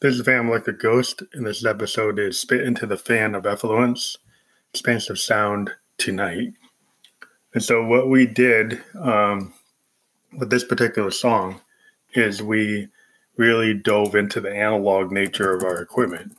This is Van a Ghost, and this episode is Spit into the Fan of Effluence, Expansive Sound Tonight. And so, what we did um, with this particular song is we really dove into the analog nature of our equipment.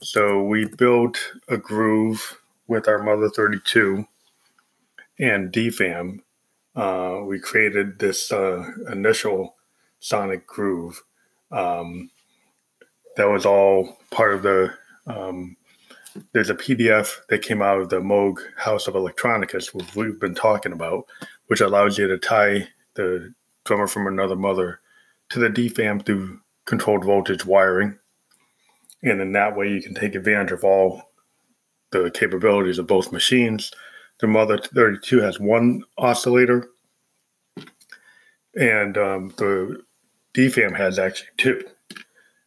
So, we built a groove with our Mother 32 and DFAM. Uh, we created this uh, initial sonic groove. Um, that was all part of the. Um, there's a PDF that came out of the Moog House of Electronicus, which we've been talking about, which allows you to tie the drummer from another mother to the DFAM through controlled voltage wiring. And in that way, you can take advantage of all the capabilities of both machines. The Mother 32 has one oscillator, and um, the DFAM has actually two.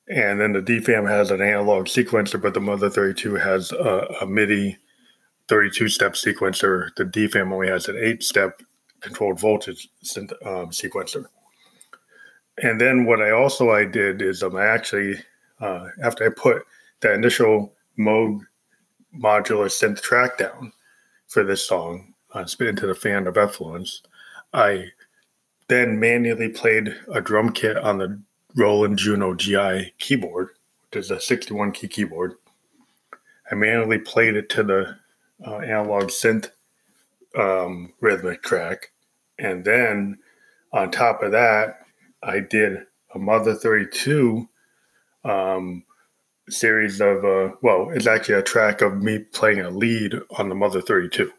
And then the DFAM has an analog sequencer, but the Mother 32 has a, a MIDI 32 step sequencer. The DFAM only has an eight step controlled voltage um, sequencer. And then what I also I did is um, I actually uh, after I put the initial Moog modular synth track down for this song, uh, Spit into the Fan of Effluence, I then manually played a drum kit on the Roland Juno GI keyboard, which is a 61 key keyboard. I manually played it to the uh, analog synth um, rhythmic track. And then on top of that, I did a Mother 32 um, series of, uh, well, it's actually a track of me playing a lead on the Mother 32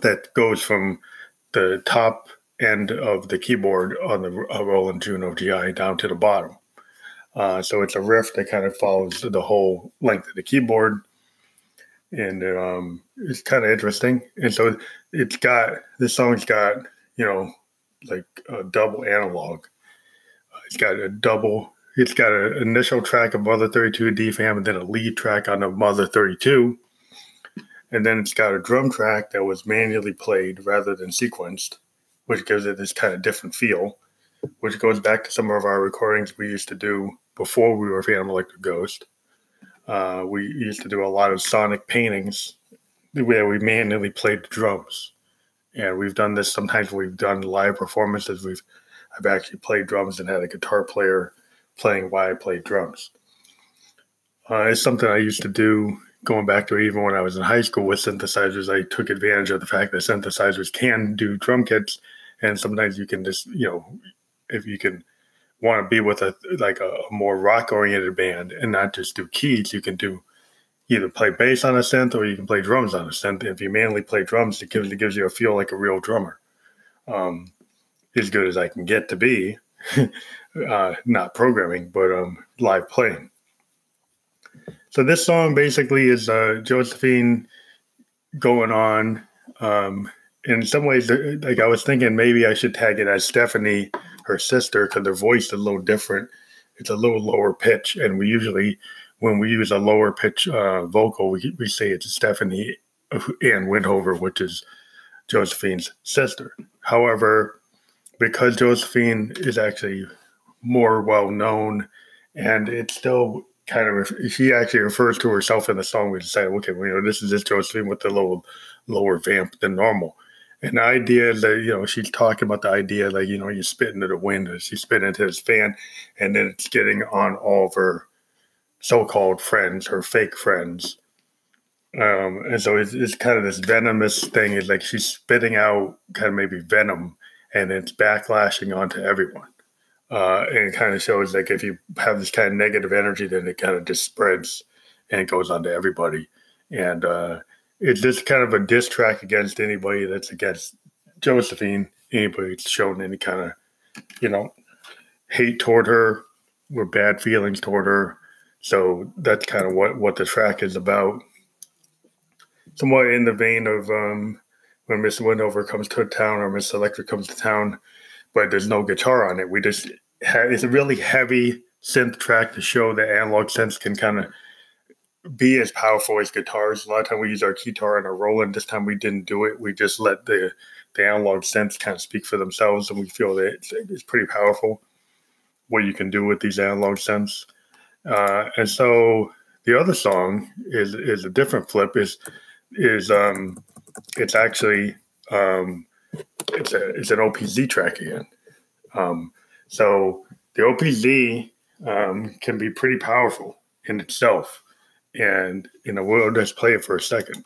that goes from the top end of the keyboard on the Roland Juno GI down to the bottom. Uh, so it's a riff that kind of follows the whole length of the keyboard. And um, it's kind of interesting. And so it's got, this song's got, you know, like a double analog. Uh, it's got a double, it's got an initial track of Mother 32 DFAM and then a lead track on the Mother 32. And then it's got a drum track that was manually played rather than sequenced which gives it this kind of different feel, which goes back to some of our recordings we used to do before we were Phantom Electric Ghost. Uh, we used to do a lot of sonic paintings where we manually played the drums. And we've done this sometimes we've done live performances. We've I've actually played drums and had a guitar player playing while I played drums. Uh, it's something I used to do going back to even when I was in high school with synthesizers. I took advantage of the fact that synthesizers can do drum kits and sometimes you can just you know if you can want to be with a like a, a more rock oriented band and not just do keys you can do either play bass on a synth or you can play drums on a synth. If you mainly play drums it gives it gives you a feel like a real drummer. Um, as good as i can get to be uh, not programming but um, live playing. So this song basically is uh, josephine going on um, in some ways, like I was thinking, maybe I should tag it as Stephanie, her sister, because their voice is a little different. It's a little lower pitch, and we usually, when we use a lower pitch uh, vocal, we we say it's Stephanie Ann Windhover, which is Josephine's sister. However, because Josephine is actually more well known, and it's still kind of she actually refers to herself in the song. We decided, okay, well, you know, this is just Josephine with a little lower vamp than normal. The idea that, you know, she's talking about the idea like, you know, you spit into the wind and she spit into his fan and then it's getting on all of her so called friends, her fake friends. Um, and so it's, it's kind of this venomous thing is like she's spitting out kind of maybe venom and it's backlashing onto everyone. Uh, and it kind of shows like if you have this kind of negative energy, then it kind of just spreads and it goes on to everybody. And uh, it's just kind of a diss track against anybody that's against Josephine, anybody that's shown any kind of, you know, hate toward her or bad feelings toward her. So that's kind of what, what the track is about. Somewhat in the vein of um, when Miss Windhover comes to town or Miss Electric comes to town, but there's no guitar on it. We just have, it's a really heavy synth track to show that analog synths can kind of be as powerful as guitars. A lot of time we use our guitar and a Roland. This time we didn't do it. We just let the the analog synths kind of speak for themselves, and we feel that it's, it's pretty powerful. what you can do with these analog synths. Uh, and so the other song is is a different flip. is is um, it's actually um, it's a it's an OPZ track again. Um, so the OPZ um, can be pretty powerful in itself, and you know we'll just play it for a second.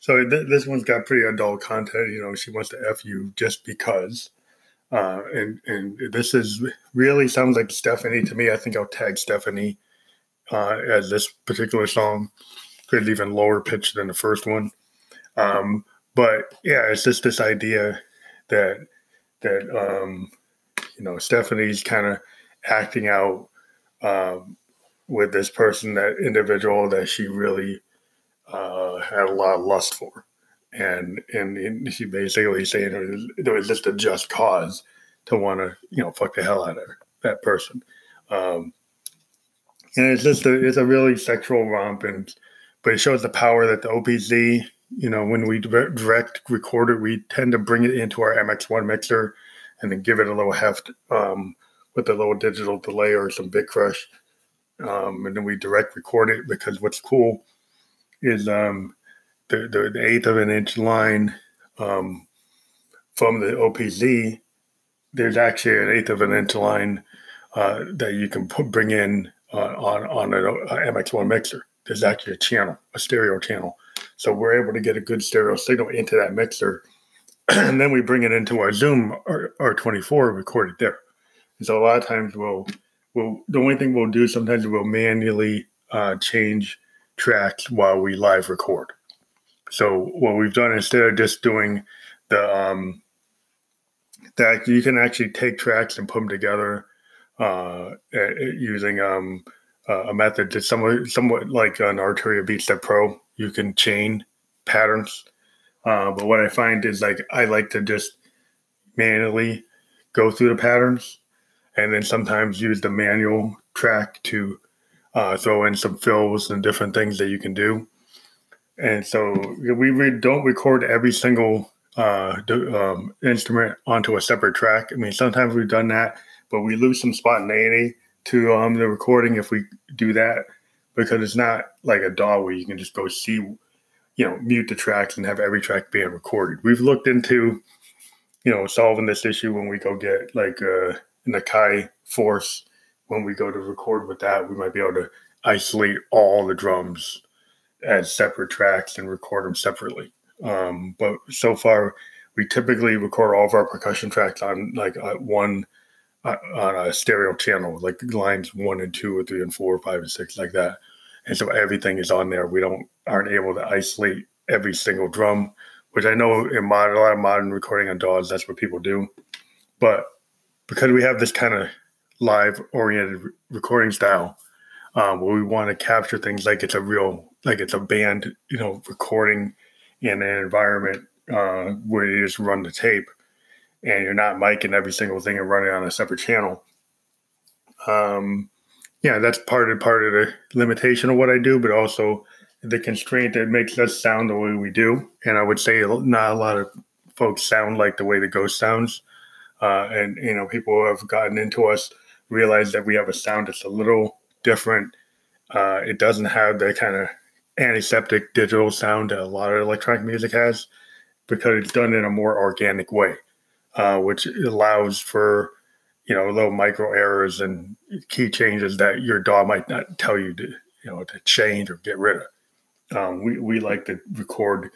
So th- this one's got pretty adult content. You know, she wants to f you just because, uh, and and this is really sounds like Stephanie to me. I think I'll tag Stephanie uh, as this particular song. Could even lower pitch than the first one, um, but yeah, it's just this idea that that um, you know Stephanie's kind of acting out um, with this person, that individual that she really uh, had a lot of lust for, and and, she basically saying it was, was just a just cause to want to you know fuck the hell out of her, that person. Um, and it's just a it's a really sexual romp, and but it shows the power that the OPZ, you know, when we direct record it, we tend to bring it into our MX1 mixer and then give it a little heft um, with a little digital delay or some bit crush. Um, and then we direct record it because what's cool is um, the, the, the, eighth of an inch line um, from the OPZ. There's actually an eighth of an inch line uh, that you can put, bring in on on an MX1 mixer. There's actually a channel, a stereo channel, so we're able to get a good stereo signal into that mixer, and then we bring it into our Zoom R, R24 record it there. And so a lot of times we'll we'll the only thing we'll do sometimes we'll manually uh, change tracks while we live record. So what we've done instead of just doing the um, that you can actually take tracks and put them together uh, using um, a method that's somewhat somewhat like an Arturia BeatStep Pro. You can chain patterns, uh, but what I find is like I like to just manually go through the patterns, and then sometimes use the manual track to uh, throw in some fills and different things that you can do. And so we re- don't record every single uh, um, instrument onto a separate track. I mean, sometimes we've done that, but we lose some spontaneity to um, the recording if we do that because it's not like a DAW where you can just go see, you know, mute the tracks and have every track being recorded. We've looked into, you know, solving this issue when we go get like uh, an Akai Force when we go to record with that, we might be able to isolate all the drums as separate tracks and record them separately. Um, but so far, we typically record all of our percussion tracks on like uh, one on a stereo channel, like lines one and two or three and four, or five and six, like that. And so everything is on there. We don't aren't able to isolate every single drum, which I know in modern, a lot of modern recording on DAWs, that's what people do. But because we have this kind of live oriented recording style um, where we want to capture things like it's a real like it's a band you know recording in an environment uh, where you just run the tape and you're not miking every single thing and running on a separate channel um, yeah that's part of part of the limitation of what i do but also the constraint that makes us sound the way we do. And i would say not a lot of folks sound like the way the ghost sounds. Uh, and you know people who have gotten into us realize that we have a sound that's a little different. Uh, it doesn't have the kind of antiseptic digital sound that a lot of electronic music has because it's done in a more organic way, uh, which allows for you know little micro errors and key changes that your DAW might not tell you to you know to change or get rid of. Um, we we like to record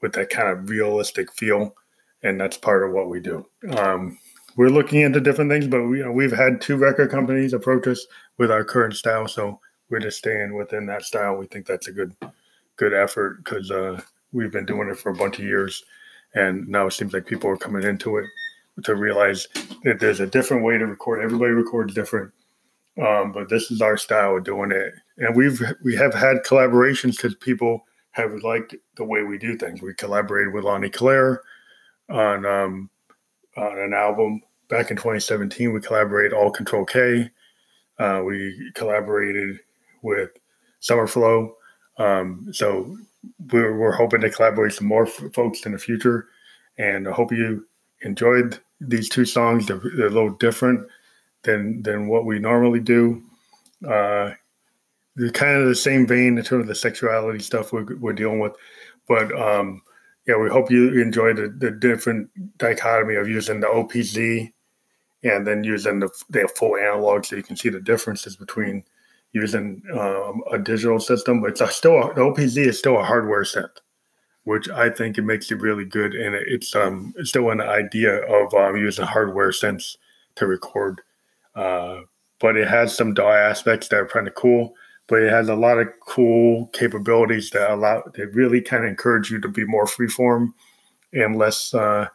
with that kind of realistic feel, and that's part of what we do. Um, we're looking into different things, but we, you know, we've had two record companies approach us with our current style, so we're just staying within that style. We think that's a good good effort because uh, we've been doing it for a bunch of years, and now it seems like people are coming into it to realize that there's a different way to record. Everybody records different, um, but this is our style of doing it, and we've we have had collaborations because people have liked the way we do things. We collaborated with Lonnie Claire on um, on an album back in 2017, we collaborated all Control K. Uh, we collaborated with Summerflow. Um, so we're, we're hoping to collaborate some more f- folks in the future. And I hope you enjoyed these two songs. They're, they're a little different than than what we normally do. Uh, they're kind of the same vein in terms of the sexuality stuff we're, we're dealing with, but um, yeah, we hope you enjoy the, the different dichotomy of using the OPZ and then using the, the full analog, so you can see the differences between using um, a digital system. But still a, the OPZ is still a hardware synth, which I think it makes it really good, and it's um still an idea of um, using hardware sense to record uh, but it has some DAW aspects that are kind of cool. But it has a lot of cool capabilities that allow that really kind of encourage you to be more freeform and less uh,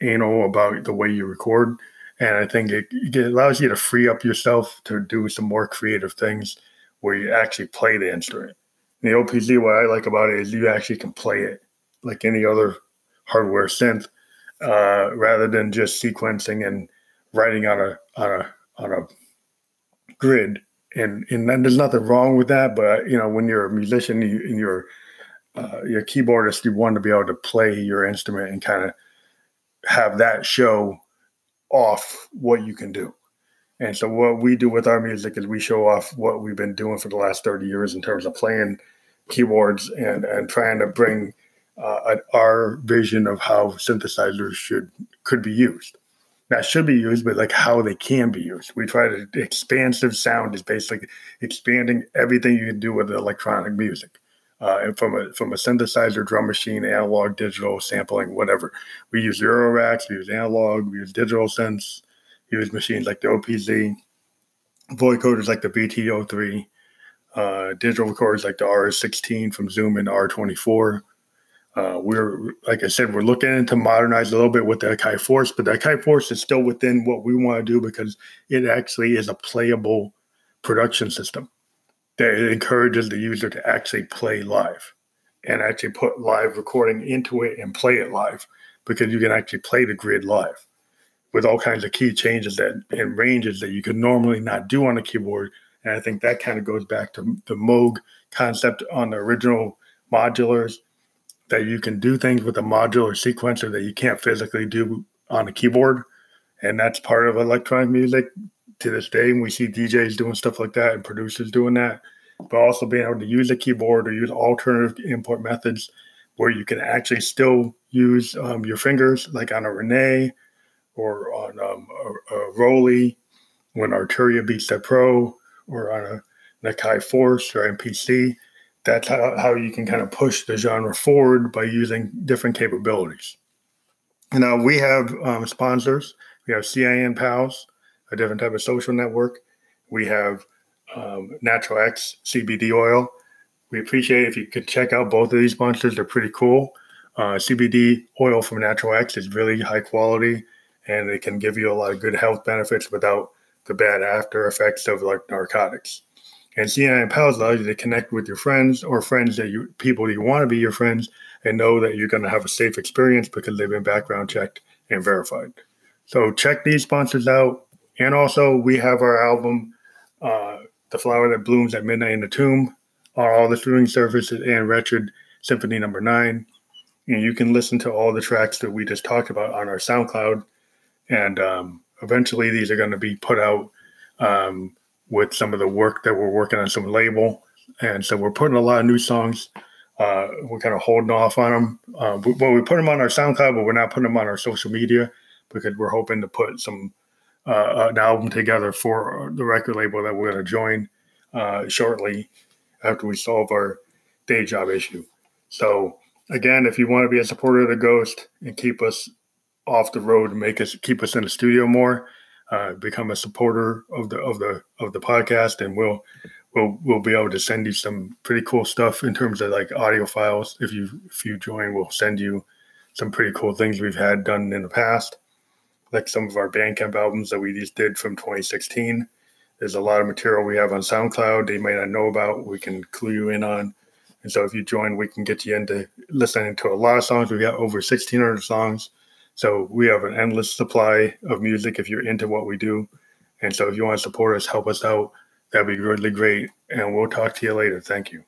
anal about the way you record. And I think it, it allows you to free up yourself to do some more creative things where you actually play the instrument. the OPZ, what I like about it is you actually can play it like any other hardware synth, uh, rather than just sequencing and writing on a on a on a grid. And and there's nothing wrong with that but you know when you're a musician you, and you're uh, you're a keyboardist you want to be able to play your instrument and kind of have that show off what you can do. And so what we do with our music is we show off what we've been doing for the last 30 years in terms of playing keyboards and and trying to bring uh, our vision of how synthesizers should could be used that should be used, but like how they can be used. We try to expansive sound is basically expanding everything you can do with electronic music. Uh, and from a from a synthesizer, drum machine, analog, digital, sampling, whatever. We use Euroracks, we use analog, we use digital synths, we use machines like the OPZ, vocoders like the VTO3, uh, digital recorders like the RS16 from Zoom and R24, uh, we're like I said, we're looking to modernize a little bit with the Akai Force, but the Akai Force is still within what we want to do because it actually is a playable production system that encourages the user to actually play live and actually put live recording into it and play it live because you can actually play the grid live with all kinds of key changes that and ranges that you could normally not do on a keyboard. And I think that kind of goes back to the Moog concept on the original modulars that you can do things with a modular sequencer that you can't physically do on a keyboard. And that's part of electronic music to this day. And we see DJs doing stuff like that and producers doing that, but also being able to use a keyboard or use alternative input methods where you can actually still use um, your fingers, like on a Rene or on um, a, a ROLI, when Arturia BeatStep Pro, or on an Akai Force or MPC that's how, how you can kind of push the genre forward by using different capabilities. Now we have um, sponsors. We have CIN Pals, a different type of social network. We have um, Natural X CBD oil. We appreciate if you could check out both of these sponsors. They're pretty cool. Uh, CBD oil from Natural X is really high quality, and it can give you a lot of good health benefits without the bad after effects of like narcotics. And CIN Pals allows you to connect with your friends or friends that you people that you want to be your friends and know that you're going to have a safe experience because they've been background checked and verified. So check these sponsors out. And also, we have our album, uh, The Flower That Blooms at Midnight in the Tomb, on all the streaming services and Wretched Symphony Number Nine. And you can listen to all the tracks that we just talked about on our SoundCloud. And um, eventually, these are going to be put out um, with some of the work that we're working on some label. And so we're putting a lot of new songs. Uh, we're kind of holding off on them. Uh, we, well, we put them on our SoundCloud, but we're not putting them on our social media because we're hoping to put some uh, an album together for the record label that we're going to join uh, shortly after we solve our day job issue. So again, if you want to be a supporter of the Ghost and keep us off the road and make us keep us in the studio more, uh, become a supporter of the of the of the podcast, and we'll we'll we'll be able to send you some pretty cool stuff in terms of like audio files. If you if you join, we'll send you some pretty cool things we've had done in the past, like some of our Bandcamp albums that we just did from 2016. There's a lot of material we have on SoundCloud they might not know about. We can clue you in on. And so if you join, we can get you into listening to a lot of songs. We've got over 1,600 songs So we have an endless supply of music if you're into what we do. And so if you want to support us, help us out, that'd be really great. And we'll talk to you later. Thank you.